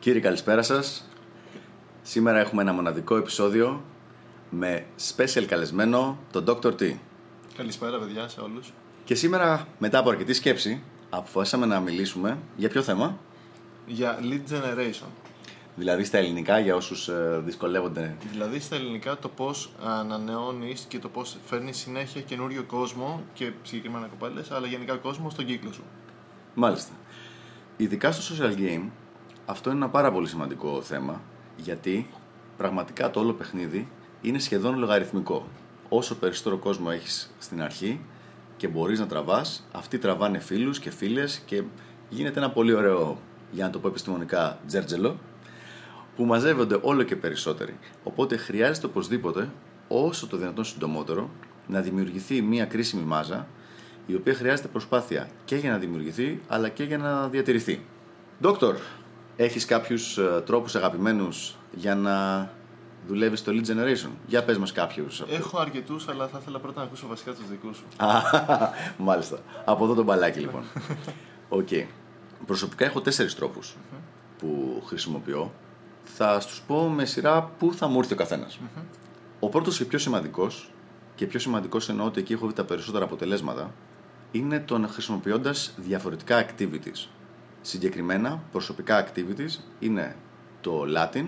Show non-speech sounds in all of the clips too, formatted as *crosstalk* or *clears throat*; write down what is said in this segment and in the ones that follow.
Κύριε, καλησπέρα σας. Σήμερα έχουμε ένα μοναδικό επεισόδιο με special καλεσμένο τον Dr. T. Καλησπέρα, παιδιά, σε όλους. Και σήμερα, μετά από αρκετή σκέψη, αποφασίσαμε να μιλήσουμε για ποιο θέμα; Για lead generation. Δηλαδή στα ελληνικά, για όσους δυσκολεύονται. Δηλαδή στα ελληνικά το πώς ανανεώνεις και το πώς φέρνεις συνέχεια καινούριο κόσμο και συγκεκριμένα κοπέλες, αλλά γενικά κόσμο στον κύκλο σου. Μάλιστα. Ειδικά στο social game, αυτό είναι ένα πάρα πολύ σημαντικό θέμα, γιατί πραγματικά το όλο παιχνίδι είναι σχεδόν λογαριθμικό. Όσο περισσότερο κόσμο έχεις στην αρχή και μπορείς να τραβάς, αυτοί τραβάνε φίλους και φίλες και γίνεται ένα πολύ ωραίο, για να το πω επιστημονικά, τζέρτζελο, που μαζεύονται όλο και περισσότεροι. Οπότε χρειάζεται οπωσδήποτε, όσο το δυνατόν συντομότερο, να δημιουργηθεί μια κρίσιμη μάζα, η οποία χρειάζεται προσπάθεια και για να δημιουργηθεί, αλλά και για να διατηρηθεί. Δόκτωρ, έχεις κάποιους ε, τρόπους αγαπημένους για να δουλεύεις στο lead generation; Για πες μας κάποιους. Έχω αρκετούς, αλλά θα ήθελα πρώτα να ακούσω βασικά τους δικούς σου. *laughs* Μάλιστα. Από εδώ το μπαλάκι λοιπόν. *laughs* OK. Okay. Προσωπικά έχω τέσσερις τρόπους που χρησιμοποιώ. Θα στους πω με σειρά πού θα μου έρθει ο καθένας Ο πρώτος και πιο σημαντικός, και πιο σημαντικός εννοώ ότι εκεί έχω δει τα περισσότερα αποτελέσματα, είναι το να χρησιμοποιώντας διαφορετικά activities. Συγκεκριμένα, προσωπικά activities είναι το Latin,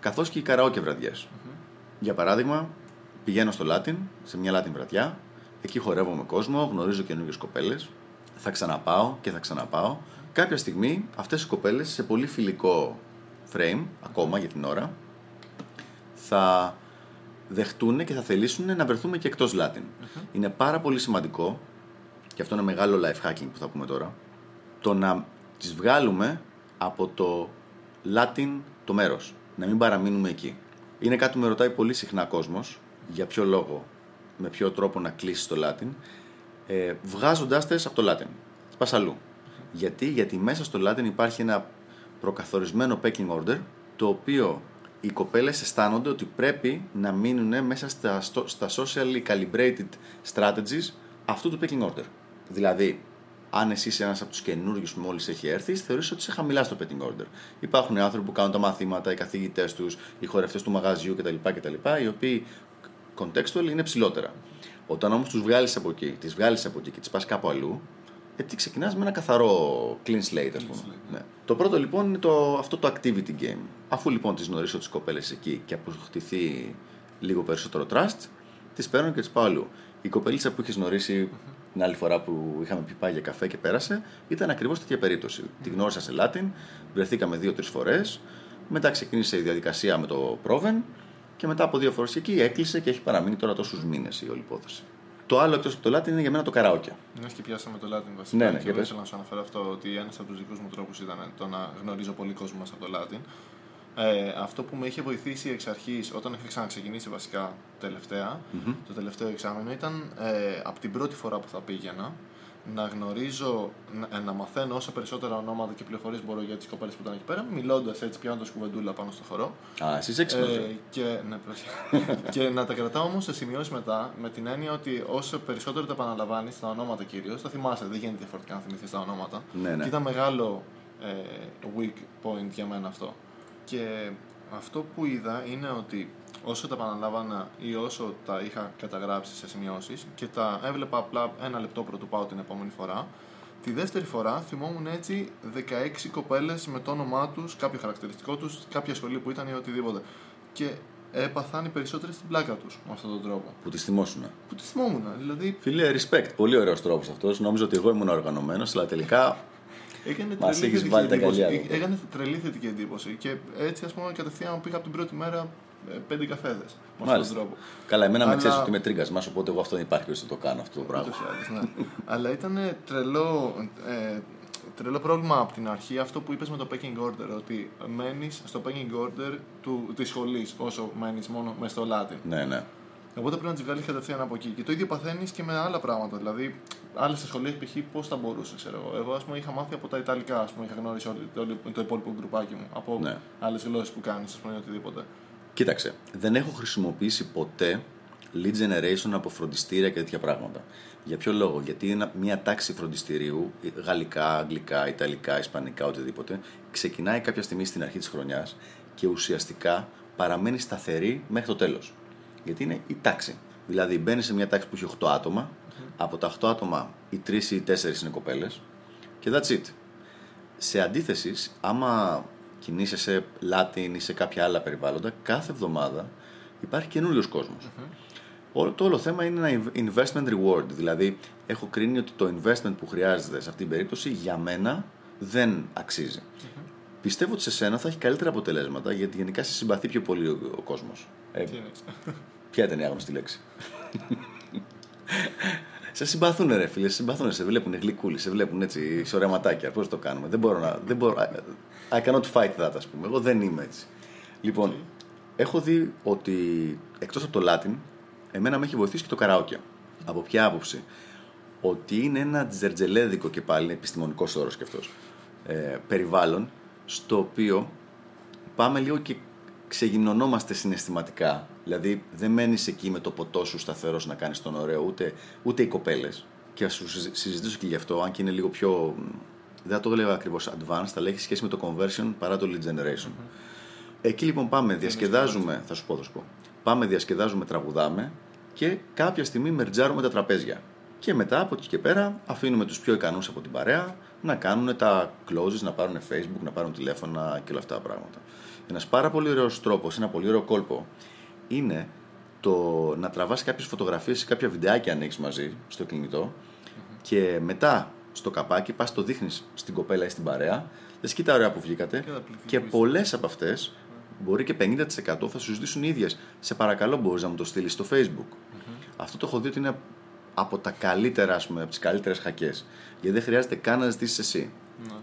καθώς και οι καραόκε βραδιές. Για παράδειγμα, πηγαίνω στο Latin, σε μια Latin βραδιά, εκεί χορεύω με κόσμο, γνωρίζω καινούργιες κοπέλες, θα ξαναπάω και θα ξαναπάω. Κάποια στιγμή αυτές οι κοπέλες σε πολύ φιλικό frame, ακόμα για την ώρα, θα δεχτούν και θα θελήσουν να βρεθούμε και εκτός Latin. Είναι πάρα πολύ σημαντικό, και αυτό είναι μεγάλο life hacking που θα πούμε τώρα, το να τις βγάλουμε από το Latin το μέρος. Να μην παραμείνουμε εκεί. Είναι κάτι που με ρωτάει πολύ συχνά κόσμος, για ποιο λόγο, με ποιο τρόπο να κλείσει το Latin, ε, βγάζοντάς τες από το Latin. Πας αλλού. Γιατί; Γιατί μέσα στο Latin υπάρχει ένα προκαθορισμένο pecking order, το οποίο οι κοπέλες αισθάνονται ότι πρέπει να μείνουν μέσα στα, στα socially calibrated strategies αυτού του pecking order. Δηλαδή, αν εσύ είσαι ένας από τους καινούριου που μόλις έχει έρθει, θεωρείς ότι είσαι χαμηλά στο petting order. Υπάρχουν άνθρωποι που κάνουν τα μαθήματα, οι καθηγητές τους, οι χορευτές του μαγαζιού κτλ, κτλ. Οι οποίοι contextual είναι ψηλότερα. Όταν όμως τους βγάλεις από εκεί, τις βγάλεις από εκεί και τις πας κάπου αλλού, έτσι ξεκινάς με ένα καθαρό clean slate, ας πούμε. Ναι. Το πρώτο λοιπόν είναι το, αυτό το activity game. Αφού λοιπόν τις γνωρίσω τις κοπέλες εκεί και αποκτηθεί λίγο περισσότερο trust, τις παίρνω και τις πάω αλλού. Η κοπελίτσα που έχει γνωρίσει την άλλη φορά που είχαμε πει πάει για καφέ και πέρασε, ήταν ακριβώς τέτοια περίπτωση. Τη γνώρισα σε Latin, βρεθήκαμε δύο-τρεις φορές, μετά ξεκίνησε η διαδικασία με το Proven και μετά από δύο φορές εκεί έκλεισε και έχει παραμείνει τώρα τόσους μήνες η όλη υπόθεση. Το άλλο εκτός από το Latin είναι για μένα το καράοκια. Ναι, και πιάσαμε το Latin βασικά. Ναι, ναι, και ήθελα να σου αναφέρω αυτό ότι ένας από τους δικούς μου τρόπους ήταν το να γνωρίζω πολύ κόσμο μέσα από το Latin. Ε, αυτό που με είχε βοηθήσει εξ αρχής όταν είχα ξαναξεκινήσει βασικά το τελευταίο εξάμεινο ήταν ε, από την πρώτη φορά που θα πήγαινα να γνωρίζω, να, να μαθαίνω όσα περισσότερα ονόματα και πληροφορίες μπορώ για τις κοπέλες που ήταν εκεί πέρα, μιλώντας έτσι, πιάνοντας κουβεντούλα πάνω στο χορό. Α, εσύ έξυπνος. Ε, και, ναι, *laughs* και να τα κρατάω όμως σε σημειώσεις μετά με την έννοια ότι όσο περισσότερο τα επαναλαμβάνεις τα ονόματα κυρίως, θα θυμάσαι, δεν γίνεται διαφορετικά να θυμηθείς τα ονόματα. Ναι, ναι. Και ήταν μεγάλο ε, weak point για μένα αυτό. Και αυτό που είδα είναι ότι όσο τα επαναλάβανα ή όσο τα είχα καταγράψει σε σημειώσεις και τα έβλεπα απλά ένα λεπτό πρωτού πάω την επόμενη φορά, τη δεύτερη φορά θυμόμουν έτσι 16 κοπέλες με το όνομά τους, κάποιο χαρακτηριστικό τους, κάποια σχολή που ήταν ή οτιδήποτε. Και έπαθαν οι περισσότερες στην πλάκα τους με αυτόν τον τρόπο. Που τη θυμόσουν. Που τη θυμόμουν. Δηλαδή... Φίλε, respect. Πολύ ωραίος τρόπος αυτός. Νόμιζα ότι εγώ ήμουν οργανωμένος, αλλά τελικά Έκανε τρελή, θετική εντύπωση. Έκανε τρελή θετική εντύπωση. Και έτσι, ας πούμε, κατευθείαν πήγα από την πρώτη μέρα ε, πέντε καφέδες. Με αυτόν τον τρόπο. Καλά, εμένα Αλλά... με ξέρεις ότι είμαι τρίγκας μα, οπότε εγώ αυτό δεν υπάρχει όσο το κάνω αυτό το πράγμα. ναι. Αλλά ήταν τρελό, ε, τρελό πρόβλημα από την αρχή αυτό που είπες με το packing order. Ότι μένεις στο packing order της σχολής όσο μένεις μόνο μες στο Latin. Ναι, ναι. Οπότε πρέπει να τις βγάλεις κατευθείαν από εκεί. Και το ίδιο παθαίνεις και με άλλα πράγματα. Δηλαδή, άλλες σχολέ π.χ. πώς θα μπορούσες, ξέρω εγώ. Εγώ, ας πούμε, είχα μάθει από τα Ιταλικά, ας πούμε, είχα γνωρίσει όλη, το, το υπόλοιπο γκρουπάκι μου. Από ναι. άλλες γλώσσες που κάνεις, ας πούμε, οτιδήποτε. Κοίταξε, δεν έχω χρησιμοποιήσει ποτέ lead generation από φροντιστήρια και τέτοια πράγματα. Για ποιο λόγο, γιατί είναι μια τάξη φροντιστηρίου, γαλλικά, αγγλικά, ιταλικά, ισπανικά, οτιδήποτε, ξεκινάει κάποια στιγμή στην αρχή της χρονιάς και ουσιαστικά παραμένει σταθερή μέχρι το τέλος. Γιατί είναι η τάξη. Δηλαδή μπαίνει σε μια τάξη που έχει 8 άτομα, από τα 8 άτομα οι 3 ή οι 4 είναι κοπέλες και that's it. Σε αντίθεση, άμα κινείσαι Latin ή σε κάποια άλλα περιβάλλοντα, κάθε εβδομάδα υπάρχει καινούριος Όλο, το όλο θέμα είναι ένα investment reward. Δηλαδή, έχω κρίνει ότι το investment που χρειάζεται σε αυτήν την περίπτωση για μένα δεν αξίζει. Πιστεύω ότι σε σένα θα έχει καλύτερα αποτελέσματα γιατί γενικά σε συμπαθεί πιο πολύ ο, ο κόσμος. Ε, ποια ήταν η άγνωστη λέξη; σε συμπαθούν, ρε φίλε, σε συμπαθούν, σε βλέπουν γλυκούλοι, σε βλέπουν έτσι σε ωραία ματάκια. Πώς το κάνουμε; Δεν μπορώ να. Δεν μπορώ, I cannot fight that, ας πούμε. Εγώ δεν είμαι έτσι. Λοιπόν, έχω δει ότι εκτός από το Latin, εμένα με έχει βοηθήσει και το καραόκια. Από ποια άποψη. Ότι είναι ένα τζερτζελέδικο και πάλι, επιστημονικός όρος και αυτός, ε, περιβάλλον, στο οποίο πάμε λίγο και ξεγυμνωνόμαστε συναισθηματικά. Δηλαδή δεν μένεις εκεί με το ποτό σου σταθερός να κάνεις τον ωραίο, ούτε, ούτε οι κοπέλες. Και ας σου συζητήσω και γι' αυτό, αν και είναι λίγο πιο. Δεν θα το έλεγα ακριβώς advanced, αλλά έχει σχέση με το conversion παρά το lead generation. Εκεί λοιπόν πάμε, διασκεδάζουμε. Θα σου πω, θα σου πω. Πάμε, διασκεδάζουμε, τραγουδάμε και κάποια στιγμή μερτζάρουμε τα τραπέζια. Και μετά από εκεί και πέρα αφήνουμε τους πιο ικανούς από την παρέα να κάνουν τα closes, να πάρουν facebook, να πάρουν τηλέφωνα και όλα αυτά τα πράγματα. Ένας πάρα πολύ ωραίος τρόπος, ένα πολύ ωραίο κόλπο είναι το να τραβάς κάποιες φωτογραφίες ή κάποια βιντεάκια αν έχεις μαζί στο κινητο και μετά στο καπάκι πας το δείχνεις στην κοπέλα ή στην παρέα δεν κοίτα ωραία που βγήκατε και, και πολλές από αυτές μπορεί και 50% θα σου ζητήσουν οι ίδιες. Σε παρακαλώ μπορείς να μου το στείλεις στο facebook. Αυτό το έχω δει ότι είναι από τα καλύτερα, ας πούμε, από τις καλύτερες χακές. Γιατί δεν χρειάζεται καν να ζητήσεις εσύ. Ναι.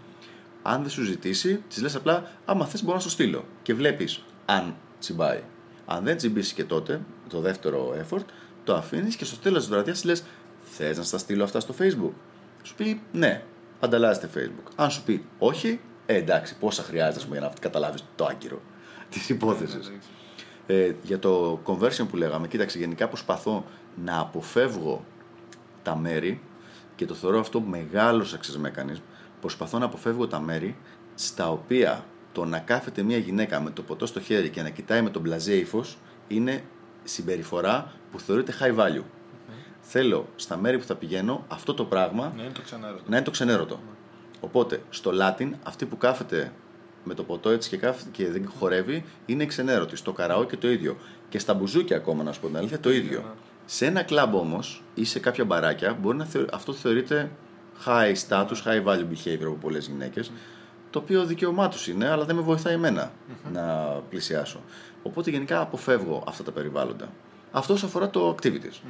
Αν δεν σου ζητήσει, της λες απλά άμα θες μπορώ να σου στείλω και βλέπεις αν τσιμπάει αν δεν τσιμπήσει και τότε, το δεύτερο effort, το αφήνεις και στο τέλος της βραδιάς λες: Θες να στα στείλω αυτά στο Facebook. Σου πει ναι, ανταλλάζετε Facebook. Αν σου πει όχι, ε, εντάξει, πόσα χρειάζεται για να καταλάβεις το άγκυρο της υπόθεσης. Ε, για το conversion που λέγαμε, κοίταξε, γενικά προσπαθώ να αποφεύγω τα μέρη και το θεωρώ αυτό μεγάλο success mechanism. Προσπαθώ να αποφεύγω τα μέρη στα οποία το να κάθεται μια γυναίκα με το ποτό στο χέρι και να κοιτάει με τον μπλαζέ ύφος είναι συμπεριφορά που θεωρείται high value. Θέλω στα μέρη που θα πηγαίνω αυτό το πράγμα να είναι το ξενέρωτο. Να είναι το ξενέρωτο. Οπότε στο Latin αυτή που κάθεται με το ποτό έτσι και, κάθεται και δεν χορεύει είναι ξενέρωτη. Στο και το ίδιο. Και στα μπουζούκια ακόμα να σου πω την αλήθεια το ίδιο. Σε ένα κλαμπ όμως ή σε κάποια μπαράκια μπορεί να θεω... αυτό θεωρείται high status, high value behavior από πολλές γυναίκες το οποίο δικαίωμά τους είναι, αλλά δεν με βοηθάει να πλησιάσω. Οπότε γενικά αποφεύγω αυτά τα περιβάλλοντα. Αυτός αφορά το activities.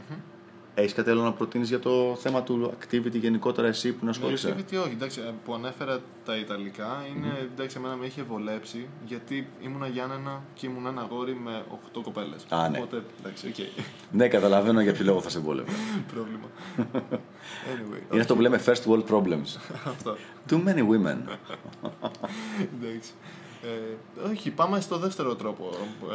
Mm Έχεις κάτι άλλο να προτείνεις για το θέμα του activity γενικότερα εσύ που να ασχολείσαι; Το activity όχι. Εντάξει, που ανέφερα τα Ιταλικά είναι mm-hmm. εντάξει, εμένα με είχε βολέψει γιατί ήμουνα Γιάννενα και ήμουν ένα αγόρι με 8 κοπέλες. Α, ναι. Οπότε εντάξει, okay. ναι, καταλαβαίνω για ποιο λόγο θα σε βόλευε. *laughs* Πρόβλημα. Anyway, είναι αυτό που λέμε first world problems. αυτό. Too many women. εντάξει. Ε, όχι, πάμε στο δεύτερο τρόπο.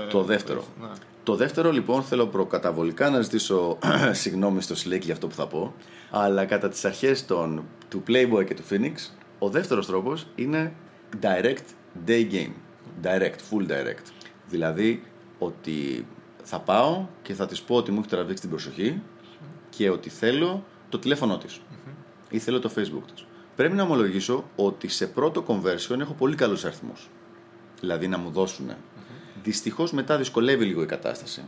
Ε, το δεύτερο. Ναι. Το δεύτερο λοιπόν θέλω προκαταβολικά να ζητήσω *clears throat* συγγνώμη στο Slick για αυτό που θα πω. Αλλά κατά τις αρχές των, του Playboy και του Phoenix, ο δεύτερος τρόπος είναι direct day game. Direct, full direct. Δηλαδή ότι θα πάω και θα της πω ότι μου έχει τραβήξει την προσοχή και ότι θέλω το τηλέφωνό της ή θέλω το facebook της. Πρέπει να ομολογήσω ότι σε πρώτο conversion έχω πολύ καλούς αριθμούς δηλαδή να μου δώσουν. Mm-hmm. Δυστυχώς μετά δυσκολεύει λίγο η κατάσταση.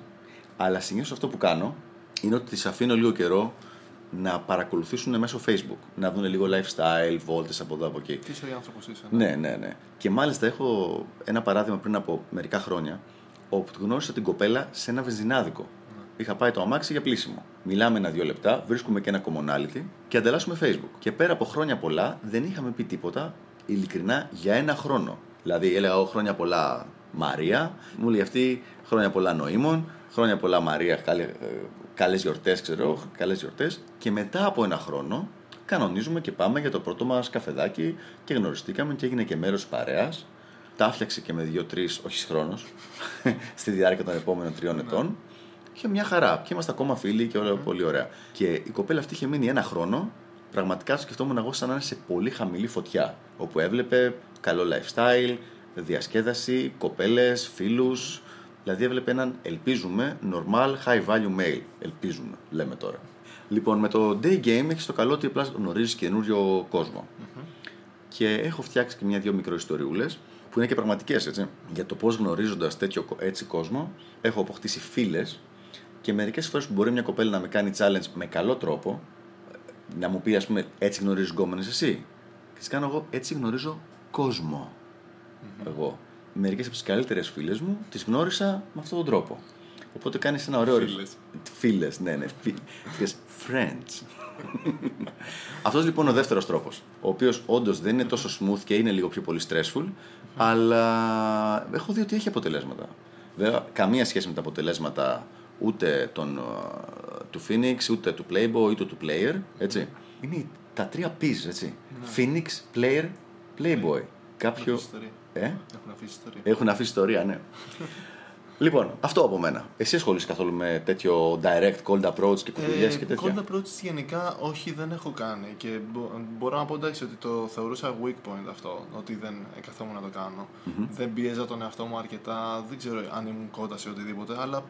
Αλλά συνήθως αυτό που κάνω είναι ότι τις αφήνω λίγο καιρό να παρακολουθήσουν μέσω Facebook. Να δουν λίγο lifestyle, βόλτες από εδώ από εκεί. Τι ο άνθρωπος είσαι. Ναι. ναι, ναι, ναι. Και μάλιστα έχω ένα παράδειγμα πριν από μερικά χρόνια όπου γνώρισα την κοπέλα σε ένα βενζινάδικο. Ναι. Είχα πάει το αμάξι για πλήσιμο. Μιλάμε ένα-δύο λεπτά, βρίσκουμε και ένα commonality και ανταλλάσσουμε Facebook. Και πέρα από χρόνια πολλά δεν είχαμε πει τίποτα ειλικρινά για ένα χρόνο. Δηλαδή έλεγα εγώ χρόνια πολλά Μαρία, μου λέει αυτή χρόνια πολλά Νοήμων, χρόνια πολλά Μαρία, καλέ γιορτές, ξέρω, καλές γιορτές. Και μετά από ένα χρόνο κανονίζουμε και πάμε για το πρώτο μας καφεδάκι και γνωριστήκαμε και έγινε και μέρος τη παρέας. Τα έφτιαξε και με δύο-τρεις, όχι χρόνος, *laughs* στη διάρκεια των επόμενων τριών ναι. ετών. Και μια χαρά. Και είμαστε ακόμα φίλοι και όλα πολύ ωραία. Και η κοπέλα αυτή είχε μείνει ένα χρόνο. Πραγματικά σκεφτόμουν εγώ σαν να είναι σε πολύ χαμηλή φωτιά. Όπου έβλεπε καλό lifestyle, διασκέδαση, κοπέλες, φίλους. Δηλαδή έβλεπε έναν, ελπίζουμε, normal high value male. Ελπίζουμε, λέμε τώρα. Λοιπόν, με το day game έχεις το καλό ότι απλά γνωρίζεις καινούριο κόσμο. Και έχω φτιάξει και μια-δυο μικροϊστοριούλες που είναι και πραγματικές έτσι. Για το πώς γνωρίζοντας τέτοιο κο- έτσι κόσμο, έχω αποκτήσει φίλες και μερικές φορές που μπορεί μια κοπέλα να με κάνει challenge με καλό τρόπο, να μου πεις, ας πούμε, έτσι γνωρίζεις γκόμενες εσύ. Και τι κάνω εγώ, έτσι γνωρίζω κόσμο. Εγώ. Μερικές από τις καλύτερες φίλες μου τις γνώρισα με αυτόν τον τρόπο. Οπότε κάνεις ένα ωραίο. Φίλες. Φίλες, ναι, ναι. φι- Λες, Friends. *laughs* Αυτός λοιπόν είναι ο δεύτερος τρόπος. Ο οποίος όντως δεν είναι τόσο smooth και είναι λίγο πιο πολύ stressful, αλλά έχω δει ότι έχει αποτελέσματα. Βέβαια, καμία σχέση με τα αποτελέσματα ούτε των, ε, του Phoenix, ούτε του Playboy, ούτε του Player. Έτσι. Είναι τα τρία P's, έτσι. Phoenix, Player, Playboy. Κάποιο. Αφήσει ιστορία. Ε; Έχουν αφήσει ιστορία. Έχουν αφήσει ιστορία, ναι. *laughs* λοιπόν, αυτό από μένα. Εσύ ασχολείσαι καθόλου με τέτοιο direct cold approach και κουτουλιές και τέτοια; Cold approach γενικά όχι δεν έχω κάνει και μπο- μπορώ να πω εντάξει ότι το θεωρούσα weak point αυτό, ότι δεν καθόμουν να το κανω Δεν πίεζα τον εαυτό μου αρκετά, δεν ξέρω αν ήμουν κότα σε οτιδήποτε, αλλά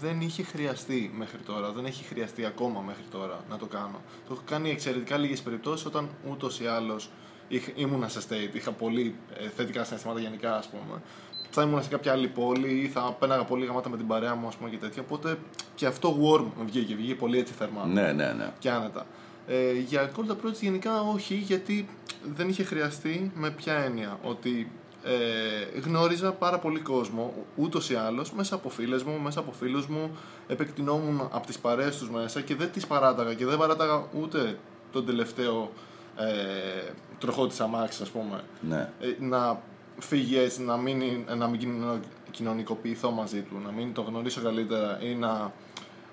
δεν είχε χρειαστεί μέχρι τώρα, δεν έχει χρειαστεί ακόμα μέχρι τώρα να το κάνω. Το έχω κάνει εξαιρετικά λίγες περιπτώσεις όταν ούτως ή άλλως είχ- ήμουνα σε state, είχα πολύ ε, θετικά συναισθήματα γενικά ας πούμε. Θα ήμουν σε κάποια άλλη πόλη ή θα πέναγα πολύ γαμάτα με την παρέα μου ας πούμε και τέτοια. Οπότε και αυτό warm μου βγήκε, βγήκε πολύ έτσι θερμά Ναι, ναι, ναι. και άνετα. Ε, για cold approach γενικά όχι, γιατί δεν είχε χρειαστεί με ποια έννοια. Ότι ε, γνώριζα πάρα πολύ κόσμο, ούτως ή άλλως, μέσα από φίλες μου, μέσα από φίλους μου, επεκτηνόμουν από τις παρέες τους μέσα και δεν τις παράταγα και δεν παράταγα ούτε τον τελευταίο ε, τροχό της αμάξης, ας πούμε. ναι. Ε, να φύγει έτσι, να μην, είναι- να μην κοινωνο- κοινωνικοποιηθώ μαζί του, να μην το γνωρίσω καλύτερα ή να,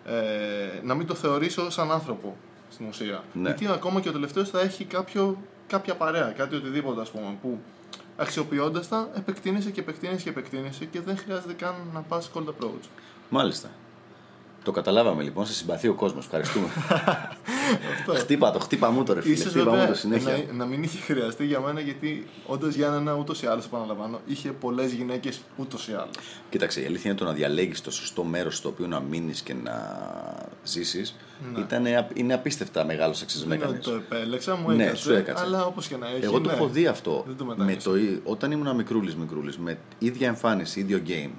ε, να μην το θεωρήσω σαν άνθρωπο στην ουσία. Ναι. Γιατί ακόμα και ο τελευταίος θα έχει κάποιο, κάποια παρέα, κάτι οτιδήποτε ας πούμε, που αξιοποιώντας τα επεκτείνεσαι και επεκτείνεσαι και επεκτείνεσαι και δεν χρειάζεται καν να πας cold approach. Μάλιστα. Το καταλάβαμε λοιπόν, σε συμπαθεί ο κόσμος. Ευχαριστούμε. χτύπα το, χτύπα μου το ρε φίλε. Ίσως Χτύπα μου βέβαια το συνέχεια. να, να μην είχε χρειαστεί για μένα γιατί όντως Γιάννενα ούτως ή άλλως επαναλαμβάνω είχε πολλές γυναίκες ούτως ή άλλως. Κοίταξε, η αλήθεια είναι το να διαλέγεις το σωστό μέρος στο οποίο να μείνεις και να ζήσεις. Είναι απίστευτα μεγάλος εξή Δεν είναι ότι μέκανη. το επέλεξα, μου Ναι, έκατσε, σου έκατσες. αλλά όπως και να έχει. Εγώ το ναι. έχω δει αυτό. Δεν το με μετάνιωσα. το, ί- όταν ήμουν μικρούλης, μικρούλης, με ίδια εμφάνιση, ίδιο game.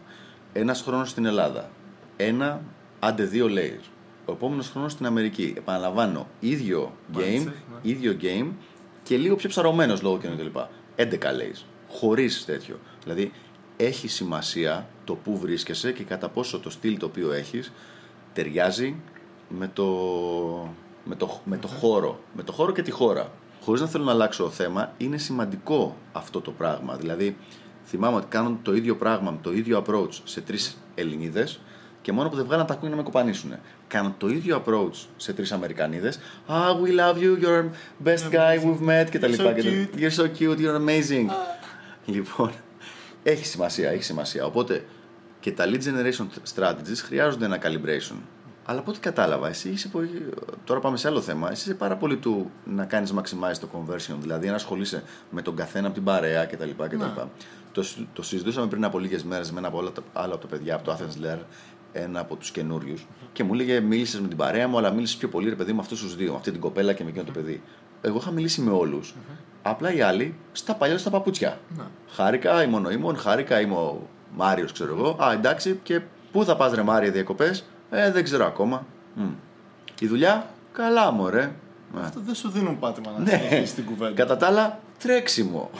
Ένας χρόνος στην Ελλάδα. Ένα, άντε δύο layers. Ο επόμενος χρόνος στην Αμερική. Επαναλαμβάνω, ίδιο game, Mindset, ναι. ίδιο game και λίγο πιο ψαρωμένος λόγω και κλπ. 11 layers. Χωρίς τέτοιο. Δηλαδή, έχει σημασία το που βρίσκεσαι και κατά πόσο το στυλ το οποίο έχεις ταιριάζει με το, με το, με το χώρο. Με το χώρο και τη χώρα. Χωρίς να θέλω να αλλάξω θέμα, είναι σημαντικό αυτό το πράγμα. Δηλαδή, θυμάμαι ότι κάνουν το ίδιο πράγμα, με το ίδιο approach σε τρεις Ελληνίδες και μόνο που δεν βγάλαν τα ακούνε να με κοπανίσουν. Κάνουν το ίδιο approach σε τρεις Αμερικανίδες. Ah, we love you, you're best guy we've met κτλ. So Και το- cute. You're so cute, you're amazing. λοιπόν, έχει σημασία, έχει σημασία. Οπότε και τα lead generation strategies χρειάζονται ένα calibration. Αλλά από ό,τι κατάλαβα, εσύ είσαι πολύ... Τώρα πάμε σε άλλο θέμα. Εσύ είσαι πάρα πολύ του να κάνεις maximize το conversion, δηλαδή να ασχολείσαι με τον καθένα από την παρέα κτλ. κτλ. Ναι. Το, συ- το συζητούσαμε πριν από λίγες μέρες με ένα από όλα τα, άλλο από τα παιδιά από το Athens Lair, ένα από τους καινούριους, και μου έλεγε: Μίλησες με την παρέα μου, αλλά μίλησες πιο πολύ, ρε παιδί, με αυτούς τους δύο, με αυτή την κοπέλα και με εκείνο το παιδί. Εγώ είχα μιλήσει με όλους. Απλά οι άλλοι στα παλιά στα παπούτσια. Ναι. Χάρηκα, ήμουν ο Ήμων, χάρηκα, είμαι ο Μάριος, ξέρω εγώ. Α, εντάξει, και πού θα πας, ρε Μάρια, διακοπές; Ε, δεν ξέρω ακόμα. Μμ. Η δουλειά, καλά, μωρέ. Ε. Αυτό δεν σου δίνουν πάτημα να Ναι, συνεχίσεις την κουβέντα. κατά τα άλλα, τρέξιμο.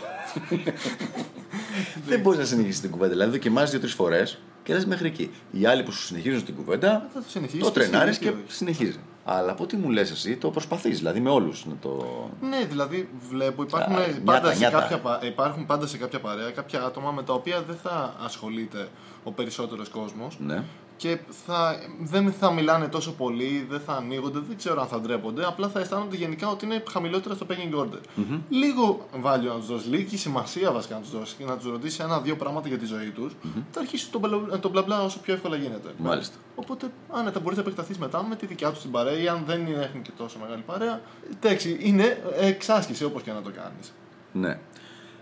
*laughs* δεν μπορείς να συνεχίσεις την κουβέντα. Δηλαδή, δοκιμάζεις δύο-τρεις φορές και λες μέχρι εκεί. Οι άλλοι που σου συνεχίζουν την κουβέντα, Θα το συνεχίσει. το τρενάρεις και όχι. συνεχίζει. Αλλά από ό,τι μου λες, εσύ το προσπαθείς, δηλαδή με όλους να το. Ναι, δηλαδή βλέπω υπάρχουν, Α, πάντα νιάτα, σε νιάτα. κάποια, πα- υπάρχουν πάντα σε κάποια παρέα κάποια άτομα με τα οποία δεν θα ασχολείται ο περισσότερος κόσμος. Ναι. Και θα, δεν θα μιλάνε τόσο πολύ, δεν θα ανοίγονται, δεν ξέρω αν θα ντρέπονται. Απλά θα αισθάνονται γενικά ότι είναι χαμηλότερα στο packing order. Mm-hmm. Λίγο value να τους δώσει, λίγη σημασία βασικά να τους δώσει και να τους ρωτήσει ένα-δύο πράγματα για τη ζωή τους, Mm-hmm. θα αρχίσει τον μπλα, τον μπλα μπλα όσο πιο εύκολα γίνεται. Μάλιστα. Οπότε, άνετα μπορείς να επεκταθείς μετά με τη δικιά τους την παρέα ή αν δεν είναι- έχουν και τόσο μεγάλη παρέα. Εντάξει, είναι εξάσκηση όπως και να το κάνεις. Ναι.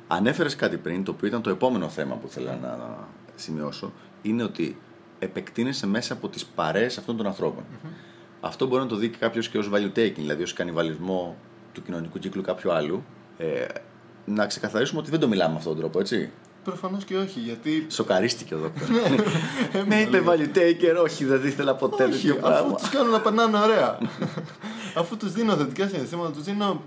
Ανέφερες κάτι πριν, το οποίο ήταν το επόμενο θέμα που ήθελα να σημειώσω. Είναι ότι επεκτείνεσαι μέσα από τις παρέες αυτών των ανθρώπων. Αυτό μπορεί να το δει και κάποιος και ως value taking, δηλαδή ως κανιβαλισμό του κοινωνικού κύκλου κάποιου άλλου. Ε, να ξεκαθαρίσουμε ότι δεν το μιλάμε με αυτόν τον τρόπο, έτσι. Προφανώς και όχι, γιατί. Σοκαρίστηκε ο δόκτωρ. Με *laughs* είπε value taker, όχι, δεν ήθελα ποτέ Όχι, τέτοιο αφού πράγμα. τους κάνω να περνάνε ωραία. *laughs* αφού τους δίνω θετικά συναισθήματα, τους δίνω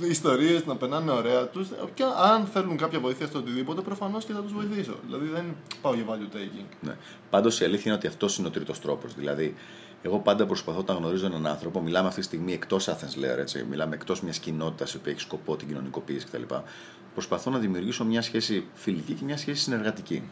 ιστορίες να περνάνε ωραία. Τους, και αν θέλουν κάποια βοήθεια στο οτιδήποτε, προφανώς και θα τους βοηθήσω. Δηλαδή δεν πάω για value taking. Ναι. Πάντως η αλήθεια είναι ότι αυτός είναι ο τρίτος τρόπος. Δηλαδή, εγώ πάντα προσπαθώ όταν γνωρίζω έναν άνθρωπο, μιλάμε αυτή τη στιγμή εκτός Athens Layer, έτσι, μιλάμε εκτός μιας κοινότητας η οποία έχει σκοπό την κοινωνικοποίηση κτλ. Προσπαθώ να δημιουργήσω μια σχέση φιλική και μια σχέση συνεργατική.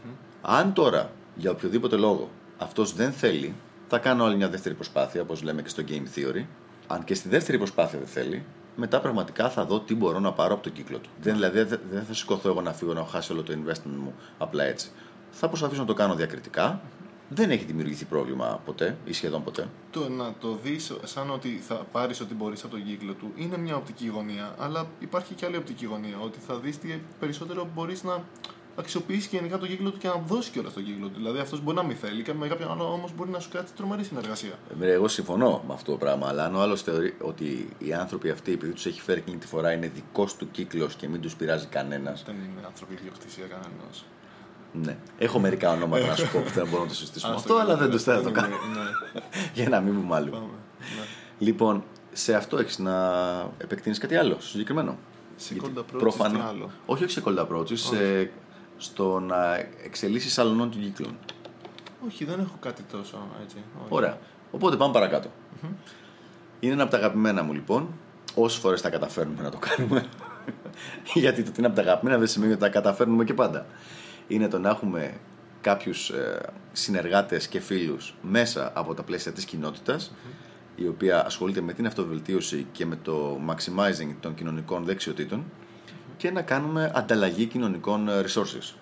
Αν τώρα για οποιοδήποτε λόγο αυτός δεν θέλει, θα κάνω άλλη μια δεύτερη προσπάθεια, όπως λέμε και στο Game Theory. Αν και στη δεύτερη προσπάθεια δεν θέλει, μετά πραγματικά θα δω τι μπορώ να πάρω από τον κύκλο του. Δεν, δηλαδή δεν δεν θα σηκωθώ εγώ να φύγω να χάσω όλο το investment μου απλά έτσι. Θα προσπαθήσω να το κάνω διακριτικά. Δεν έχει δημιουργηθεί πρόβλημα ποτέ ή σχεδόν ποτέ. Το να το δεις σαν ότι θα πάρεις ό,τι μπορείς από τον κύκλο του είναι μια οπτική γωνία, αλλά υπάρχει και άλλη οπτική γωνία. Ότι θα δεις τι περισσότερο μπορείς να αξιοποιήσει και γενικά τον κύκλο του και να δώσει κιόλας τον κύκλο του. Δηλαδή αυτός μπορεί να μην θέλει και με κάποιον άλλο όμως μπορεί να σου κάτσει τρομερή συνεργασία. Ε, Εγώ συμφωνώ με αυτό το πράγμα, αλλά αν ο άλλος θεωρεί ότι οι άνθρωποι αυτοί, επειδή τους έχει φέρει εκείνη τη φορά, είναι δικός του κύκλος και μην τους πειράζει κανένας. Δεν είναι άνθρωποι ιδιοκτησία κανένας. Ναι. Έχω μερικά ονόματα να σου πω που δεν μπορούμε να το συζητήσουμε Άστο αυτό, και αλλά δεν το τους θέλω να το ναι, κάνω. ναι. *laughs* Για να μην μου μάλλον. Πάμε. Ναι. Λοιπόν, σε αυτό έχεις να επεκτείνεις κάτι άλλο συγκεκριμένο; Σε Γιατί cold approaches, προφανώς- τι άλλο; Όχι, όχι σε cold approaches, σε- στο να εξελίσσει άλλων των κύκλων. Όχι, δεν έχω κάτι τόσο έτσι. όχι. Ωραία. Οπότε πάμε παρακάτω. Είναι ένα από τα αγαπημένα μου λοιπόν. Όσες φορές τα καταφέρνουμε να το κάνουμε. *laughs* Γιατί το ότι είναι από τα αγαπημένα δεν σημαίνει ότι τα καταφέρνουμε και πάντα. Είναι το να έχουμε κάποιους συνεργάτες και φίλους μέσα από τα πλαίσια της κοινότητας, η οποία ασχολείται με την αυτοβελτίωση και με το maximizing των κοινωνικών δεξιοτήτων και να κάνουμε ανταλλαγή κοινωνικών ε, resources.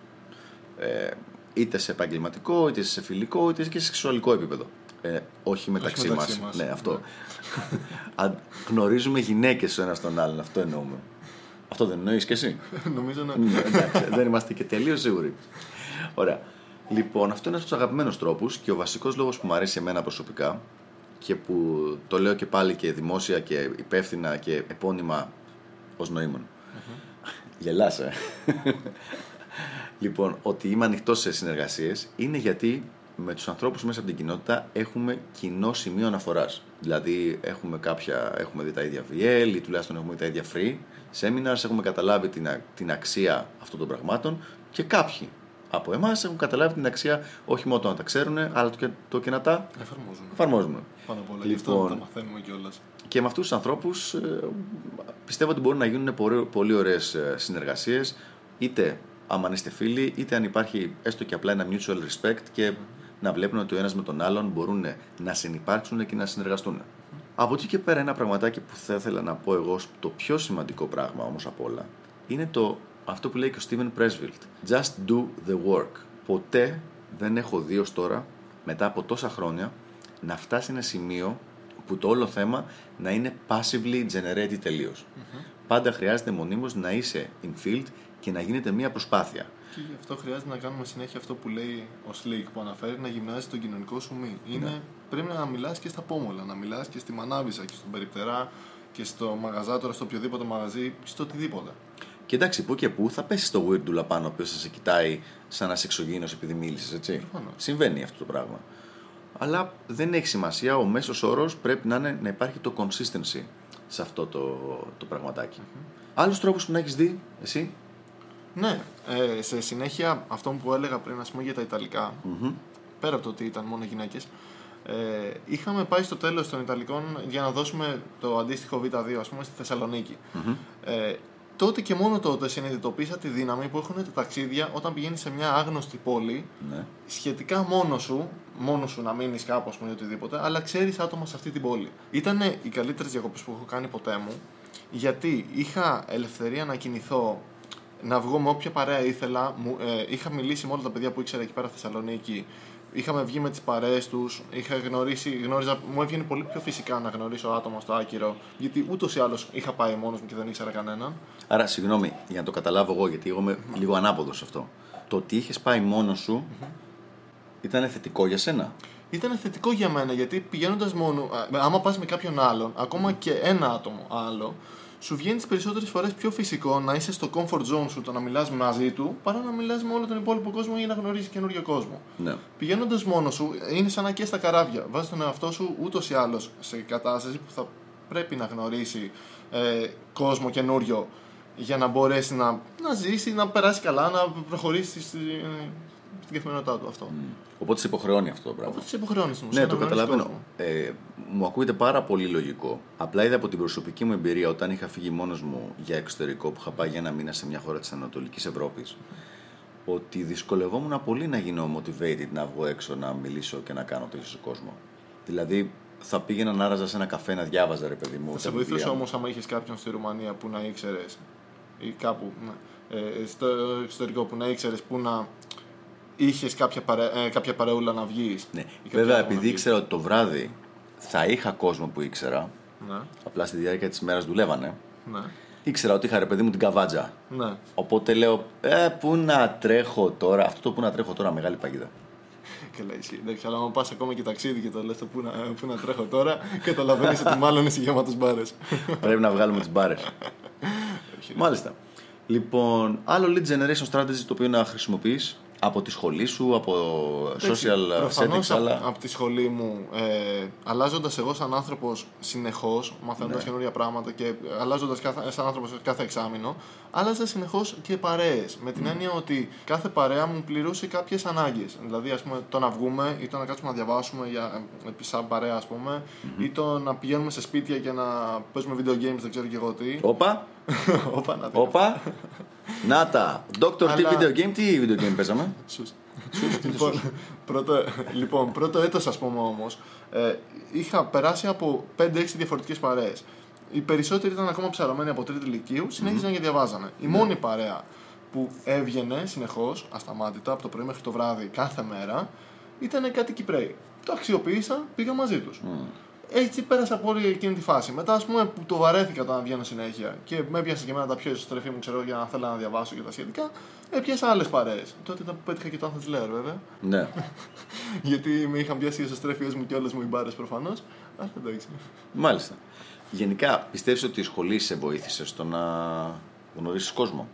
Ε, είτε σε επαγγελματικό, είτε σε φιλικό, είτε και σε σεξουαλικό επίπεδο. Ε, όχι μεταξύ, μεταξύ μας. μας. Ναι, αυτό. *laughs* Αν γνωρίζουμε γυναίκες ο ένας τον άλλον, αυτό εννοούμε. Αυτό δεν εννοείς και εσύ; *laughs* Νομίζω να. Ναι, εντάξει, δεν είμαστε και τελείως σίγουροι. Ωραία. Λοιπόν, αυτό είναι ένας από τους αγαπημένους τρόπους και ο βασικός λόγος που μου αρέσει εμένα προσωπικά και που το λέω και πάλι και δημόσια και υπεύθυνα και επώνυμα ως νοήμων. Γελάς, ε. λοιπόν, ότι είμαι ανοιχτός σε συνεργασίες είναι γιατί με τους ανθρώπους μέσα από την κοινότητα έχουμε κοινό σημείο αναφοράς. Δηλαδή, έχουμε, κάποια, έχουμε δει τα ίδια VL ή τουλάχιστον έχουμε δει τα ίδια free seminars, έχουμε καταλάβει την, α- την αξία αυτών των πραγμάτων και κάποιοι από εμάς έχουν καταλάβει την αξία όχι μόνο το να τα ξέρουν, αλλά το και, το και να τα Εφαρμόζουμε. εφαρμόζουμε. Πάνω απ' όλα. Γι' αυτό Λοιπόν, τα μαθαίνουμε κιόλας. και με αυτούς τους ανθρώπους πιστεύω ότι μπορούν να γίνουν πολύ, πολύ ωραίες συνεργασίες, είτε άμα είστε φίλοι, είτε αν υπάρχει έστω και απλά ένα mutual respect και να βλέπουν ότι ο ένας με τον άλλον μπορούν να συνεπάρξουν και να συνεργαστούν. Από εκεί και πέρα, ένα πραγματάκι που θα ήθελα να πω εγώ, το πιο σημαντικό πράγμα όμως απ' όλα, είναι το αυτό που λέει και ο Steven Pressfield. Just do the work. Ποτέ δεν έχω δει ως τώρα, μετά από τόσα χρόνια, να φτάσει σε ένα σημείο που το όλο θέμα να είναι passively generated τελείως. Πάντα χρειάζεται μονίμως να είσαι in field και να γίνεται μια προσπάθεια. Και γι' αυτό χρειάζεται να κάνουμε συνέχεια αυτό που λέει ο Slick που αναφέρει, να γυμνάζει τον κοινωνικό σου μη. Είναι, Πρέπει να μιλάς και στα πόμολα, να μιλάς και στη μανάβησα και στον περιπτερά και στο μαγαζάτορα, στο οποιοδήποτε μαγαζί, στο οτιδήποτε. Και εντάξει, που και που θα πέσει στο weird πάνω, ο οποίος θα σε κοιτάει σαν να είσαι εξωγήινος επειδή μίλησες, έτσι. Προφανώς. Συμβαίνει αυτό το πράγμα. Αλλά δεν έχει σημασία. Ο μέσος όρος πρέπει να είναι να υπάρχει το consistency σε αυτό το, το πραγματάκι. Άλλους τρόπους που να έχεις δει, εσύ; Ναι, ε, σε συνέχεια αυτό που έλεγα πριν ας πούμε, για τα Ιταλικά, πέρα από το ότι ήταν μόνο γυναίκες, ε, είχαμε πάει στο τέλος των Ιταλικών για να δώσουμε το αντίστοιχο Β2 ας πούμε, στη θεσσαλονικη Ε, τότε και μόνο τότε συνειδητοποίησα τη δύναμη που έχουν τα ταξίδια όταν πηγαίνει σε μια άγνωστη πόλη, Ναι. σχετικά μόνο σου, μόνο σου να μείνεις κάπου, ας πούμε, ή οτιδήποτε, αλλά ξέρεις άτομα σε αυτή την πόλη. Ήταν οι καλύτερες διακοπές που έχω κάνει ποτέ μου, γιατί είχα ελευθερία να κινηθώ, να βγω με όποια παρέα ήθελα. Μου, ε, είχα μιλήσει με όλα τα παιδιά που ήξερα εκεί πέρα στη Θεσσαλονίκη. Είχαμε βγει με τις παρέες τους. Είχα γνωρίσει, γνώριζα, μου έβγαινε πολύ πιο φυσικά να γνωρίσω άτομα στο άκυρο. Γιατί ούτως ή άλλως είχα πάει μόνος μου και δεν ήξερα κανέναν. Άρα, συγγνώμη, για να το καταλάβω εγώ, γιατί εγώ είμαι λίγο ανάποδος σε αυτό. Το ότι είχες πάει μόνος σου ήταν θετικό για σένα; Ήταν θετικό για μένα γιατί πηγαίνοντας μόνο. α, Άμα πας με κάποιον άλλον, ακόμα και ένα άτομο άλλο, σου βγαίνει τις περισσότερες φορές πιο φυσικό να είσαι στο comfort zone σου το να μιλάς μαζί του παρά να μιλάς με όλο τον υπόλοιπο κόσμο ή να γνωρίζεις καινούριο κόσμο. Ναι. Πηγαίνοντας μόνος σου, είναι σαν να καίεις τα καράβια. Βάζεις τον εαυτό σου ούτως ή άλλως σε κατάσταση που θα πρέπει να γνωρίσει ε, κόσμο καινούριο για να μπορέσει να, να ζήσει, να περάσει καλά, να προχωρήσει στη, στην καθημερινότητά του αυτό. Οπότε σε υποχρεώνει αυτό το πράγμα. Οπότε σε υποχρεώνει στην ουσία Ναι, να το γνωρίσεις καταλαβαίνω. κόσμο. Ε, μου ακούγεται πάρα πολύ λογικό. Απλά είδα από την προσωπική μου εμπειρία όταν είχα φύγει μόνος μου για εξωτερικό που είχα πάει για ένα μήνα σε μια χώρα της Ανατολικής Ευρώπης. Ότι δυσκολευόμουν πολύ να γίνω motivated να βγω έξω, να μιλήσω και να κάνω τέτοιο στον κόσμο. Δηλαδή, θα πήγαινα να άραζα σε ένα καφέ να διάβαζα, ρε παιδί μου. Θα σε τα βιβλία βοηθούσε μου. όμως άμα είχες κάποιον στη Ρουμανία που να ήξερες ή κάπου ναι, ε, στο εξωτερικό που να ήξερες που να είχες κάποια, παρέ, ε, κάποια παρεούλα να βγεις. Ναι. Βέβαια, επειδή ήξερα ότι το βράδυ θα είχα κόσμο που ήξερα, Ναι, απλά στη διάρκεια της μέρας δουλεύανε, ναι, ήξερα ότι είχα ρε παιδί μου την καβάτζα. ναι. Οπότε λέω, ε, πού να τρέχω τώρα. Αυτό το πού να τρέχω τώρα, μεγάλη παγίδα. Και λέει εσύ. Εντάξει, αλλά αν πας ακόμα και ταξίδι και το λες πού να, πού να τρέχω τώρα, καταλαβαίνεις ότι μάλλον είσαι γεμάτος μπάρες. Πρέπει να βγάλουμε τις μπάρες. Μάλιστα. Λοιπόν, άλλο lead generation strategy το οποίο να χρησιμοποιείς από τη σχολή σου, από social settings, αλλά. από τη σχολή μου, ε, αλλάζοντας εγώ σαν άνθρωπος συνεχώς, μαθαίνοντας Ναι. καινούργια πράγματα και αλλάζοντας σαν άνθρωπος κάθε εξάμεινο, άλλαζα συνεχώς και παρέες. Με την έννοια ότι κάθε παρέα μου πληρούσε κάποιες ανάγκες. Δηλαδή, ας πούμε, το να βγούμε ή το να κάτσουμε να διαβάσουμε για ε, σαν παρέα, ας πούμε, ή το να πηγαίνουμε σε σπίτια και να παίζουμε video games, δεν ξέρω και εγώ τι. Όπα, *laughs* Όπα, να δει. όπα. Να τα. Doctor, τι Αλλά- video game, τι video game παίζαμε; Σους. λοιπόν, πρώτο, λοιπόν, πρώτο έτος ας πούμε όμως, ε, είχα περάσει από 5-6 διαφορετικές παρέες. Οι περισσότεροι ήταν ακόμα ψαρωμένοι από τρίτη ηλικίου, συνέχιζαν και διαβάζανε. Η μόνη παρέα που έβγαινε συνεχώς, ασταμάτητα, από το πρωί μέχρι το βράδυ, κάθε μέρα, ήταν κάτι Κυπρέοι. Το αξιοποίησα, πήγα μαζί τους. Έτσι πέρασα από όλη εκείνη τη φάση. Μετά, ας πούμε, που το βαρέθηκα το να βγαίνω συνέχεια και με έπιασε και εμένα τα πιο εσωστρεφή μου, ξέρω, για να θέλω να διαβάσω και τα σχετικά, έπιασα άλλες παρέες. Τότε ήταν που πέτυχα και το Athens Lair, βέβαια. Ναι. *laughs* Γιατί με είχαν πιάσει οι εσωστρέφειέ μου και όλες μου οι μπάρες προφανώς. Αλλά εντάξει. Μάλιστα. Γενικά, πιστεύεις ότι η σχολή σε βοήθησε στο να γνωρίσεις κόσμο;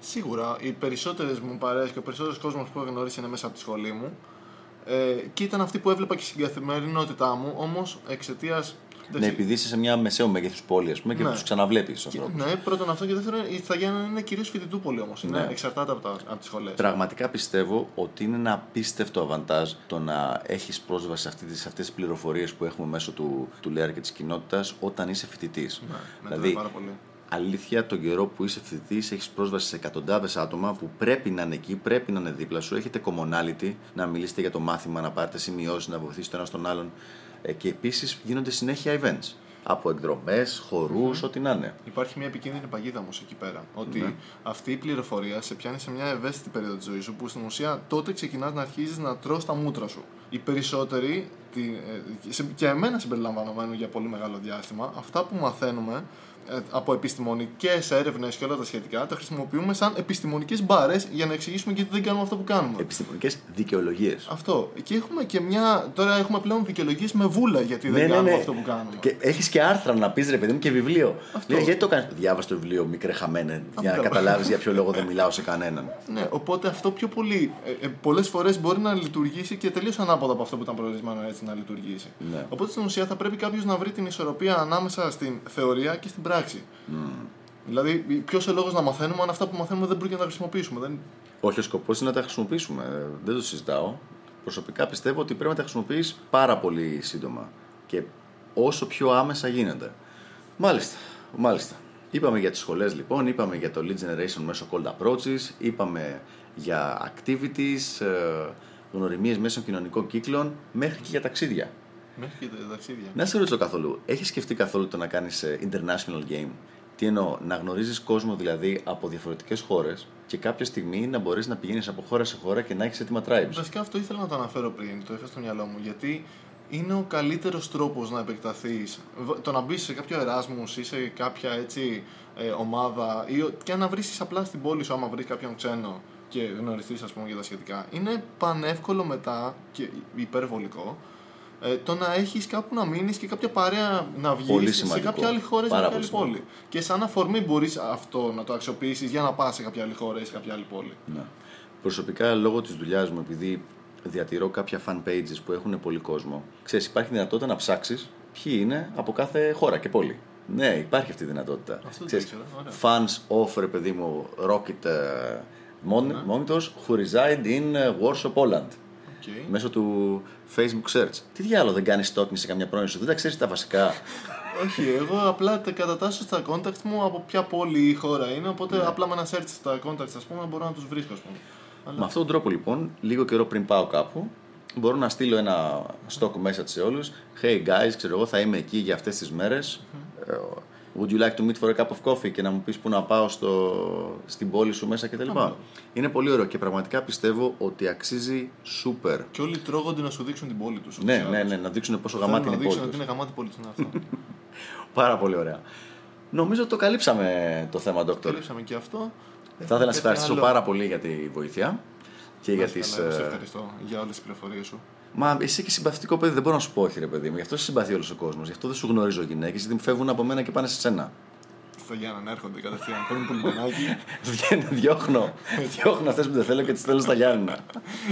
Σίγουρα οι περισσότερες μου παρέες και ο περισσότερος κόσμος που έχω γνωρίσει είναι μέσα από τη σχολή μου. Ε, και ήταν αυτοί που έβλεπα και στην καθημερινότητά μου, όμως εξαιτία. Ναι, επειδή είσαι σε μια μεσαίου μέγεθους πόλη, ας πούμε, και Ναι. τους ξαναβλέπεις τους Και- ανθρώπους. Ναι, πρώτον αυτό και δεύτερον, η Ιθαγένεια είναι κυρίως φοιτητού πόλη όμω. Ναι. Εξαρτάται από, τα, από τις σχολές. Πραγματικά πιστεύω ότι είναι ένα απίστευτο αβαντάζ το να έχεις πρόσβαση σε, αυτή, σε αυτές τις πληροφορίες που έχουμε μέσω του, του Lair και της κοινότητας όταν είσαι φοιτητής. Ναι, δηλαδή, δηλαδή... πάρα πολύ. Αλήθεια, τον καιρό που είσαι φοιτητής, έχεις πρόσβαση σε εκατοντάδες άτομα που πρέπει να είναι εκεί, πρέπει να είναι δίπλα σου. Έχετε commonality, να μιλήσετε για το μάθημα, να πάρετε σημειώσεις, να βοηθήσετε το ένα τον άλλον. Ε, και επίσης γίνονται συνέχεια events. Από εκδρομές, χορούς, ό,τι να είναι. Υπάρχει μια επικίνδυνη παγίδα όμως εκεί πέρα. Ότι Ναι. αυτή η πληροφορία σε πιάνει σε μια ευαίσθητη περίοδο της ζωής σου που στην ουσία τότε ξεκινάς να αρχίζεις να τρως τα μούτρα σου. Οι περισσότεροι, τη- ε, σε- και εμένα συμπεριλαμβανομένου για πολύ μεγάλο διάστημα, αυτά που μαθαίνουμε ε, από επιστημονικές έρευνες και όλα τα σχετικά, τα χρησιμοποιούμε σαν επιστημονικές μπάρες για να εξηγήσουμε γιατί δεν κάνουμε αυτό που κάνουμε. Επιστημονικές δικαιολογίες. Αυτό. Και έχουμε και μια. Τώρα έχουμε πλέον δικαιολογίες με βούλα γιατί δεν Ναι, ναι, κάνουμε ναι. αυτό που κάνουμε. Και έχεις και άρθρα να πεις ρε παιδί μου και βιβλίο. Αυτό. Λέει, γιατί το κάνεις. Διάβασε το βιβλίο, μικρέ χαμένε, για να Αυτό. καταλάβεις για ποιο λόγο δεν μιλάω σε κανέναν. Ναι, οπότε αυτό πιο πολύ. Ε, ε, Πολλές φορές μπορεί να λειτουργήσει και τελείως ανάποδα από αυτό που ήταν προορισμένο έτσι να λειτουργήσει. Ναι. Οπότε στην ουσία θα πρέπει κάποιος να βρει την ισορροπία ανάμεσα στην θεωρία και στην πράξη. Δηλαδή, ποιος ο λόγος να μαθαίνουμε αν αυτά που μαθαίνουμε δεν μπορεί να τα χρησιμοποιήσουμε. Δεν... Όχι, ο σκοπός είναι να τα χρησιμοποιήσουμε. Ε, Δεν το συζητάω. Προσωπικά πιστεύω ότι πρέπει να τα χρησιμοποιείς πάρα πολύ σύντομα και όσο πιο άμεσα γίνεται. Μάλιστα. Μάλιστα. Είπαμε για τις σχολές λοιπόν, είπαμε για το lead generation μέσω cold approaches, είπαμε για activities, ε, γνωριμίες μέσω κοινωνικών κύκλων, μέχρι και για ταξίδια. Μέχρι και τα ταξίδια. Να σε ρωτήσω καθόλου, έχεις σκεφτεί καθόλου το να κάνεις ε, international game; Τι εννοώ, να γνωρίζεις κόσμο δηλαδή από διαφορετικές χώρες και κάποια στιγμή να μπορείς να πηγαίνεις από χώρα σε χώρα και να έχεις έτοιμα tribes; Βασικά αυτό ήθελα να το αναφέρω πριν, το είχα στο μυαλό μου, γιατί είναι ο καλύτερος τρόπος να επεκταθείς. Το να μπεις σε κάποιο Erasmus ή σε κάποια έτσι, ε, ομάδα ή ο- και να βρει απλά στην πόλη σου, άμα βρεις κάποιον ξένο και γνωριστείς, ας πούμε, για τα σχετικά. Είναι πανεύκολο μετά και υπερβολικό ε, το να έχεις κάπου να μείνεις και κάποια παρέα να Πολύ βγει σε σημαντικό. κάποια άλλη χώρα ή σε Πάρα κάποια άλλη πολύ πόλη. Και σαν αφορμή μπορείς αυτό να το αξιοποιήσεις για να πας σε κάποια άλλη χώρα ή σε κάποια άλλη πόλη. Ναι. Προσωπικά, λόγω της δουλειάς μου, επειδή διατηρώ κάποια fan pages που έχουν πολύ κόσμο, ξέρεις, υπάρχει δυνατότητα να ψάξεις ποιοι είναι από κάθε χώρα και πόλη. Ναι, υπάρχει αυτή η δυνατότητα. Αυτό δεν Ξέρεις, το ήξερα, fans of, ρε παιδί μου, Rocket ε, mon- monitors who reside in ε, Warsaw, Poland. Okay. Μέσω του Facebook search. Τι διάλογο δεν κάνεις stalking σε καμιά πρώην σου, δεν τα ξέρεις τα βασικά. Όχι, εγώ απλά τα κατατάσσω στα contacts μου από ποια πόλη ή χώρα είναι. Οπότε Ναι. απλά με ένα search στα contacts, ας πούμε, μπορώ να τους βρίσκω, ας πούμε. Αλλά... Με αυτόν τον τρόπο λοιπόν, λίγο καιρό πριν πάω κάπου, μπορώ να στείλω ένα stock message σε όλους. Hey guys, ξέρω εγώ, θα είμαι εκεί για αυτές τις μέρες. Would you like to meet for a cup of coffee και να μου πεις που να πάω στο, στην πόλη σου μέσα κτλ. Άμα. Είναι πολύ ωραίο και πραγματικά πιστεύω ότι αξίζει super. Και όλοι τρώγονται να σου δείξουν την πόλη τους. Ναι, ναι, ναι, να δείξουν πόσο γαμάτι είναι η να πόλη δείξουν ότι τους. είναι γαμάτι πόλη τους. Ναι, αυτό. *laughs* Πάρα πολύ ωραία. Νομίζω ότι το καλύψαμε το θέμα, Δόκτωρ. Καλύψαμε και αυτό. Θα ήθελα να σε Κάτι ευχαριστήσω άλλο. πάρα πολύ για τη βοήθεια και για Να είσαι τις... καλά, Σε ε, ευχαριστώ για όλες τις πληροφορίες σου. Μα εσύ και συμπαθητικό παιδί δεν μπορώ να σου πω όχι, ρε παιδί μου. Γι' αυτό σε συμπαθεί όλος ο κόσμος. Γι' αυτό δεν σου γνωρίζω γυναίκες, γιατί φεύγουν από μένα και πάνε σε σένα. Στο Γιάννα να έρχονται κατευθείαν. Παίρνουν πουλμονάκι. *laughs* Βγαίνουν, διώχνω. διώχνω αυτές που δεν θέλω και τις θέλω στα Γιάννηνα.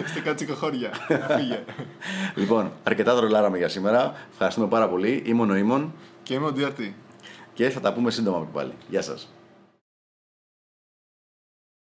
Είστε κάτσικο χώρια. Φύγε. *laughs* λοιπόν, αρκετά δρολάραμε για σήμερα. Ευχαριστούμε πάρα πολύ. Είμαι ο Νοήμων Και είμαι ο DRT. και θα τα πούμε σύντομα και πάλι. Γεια σας.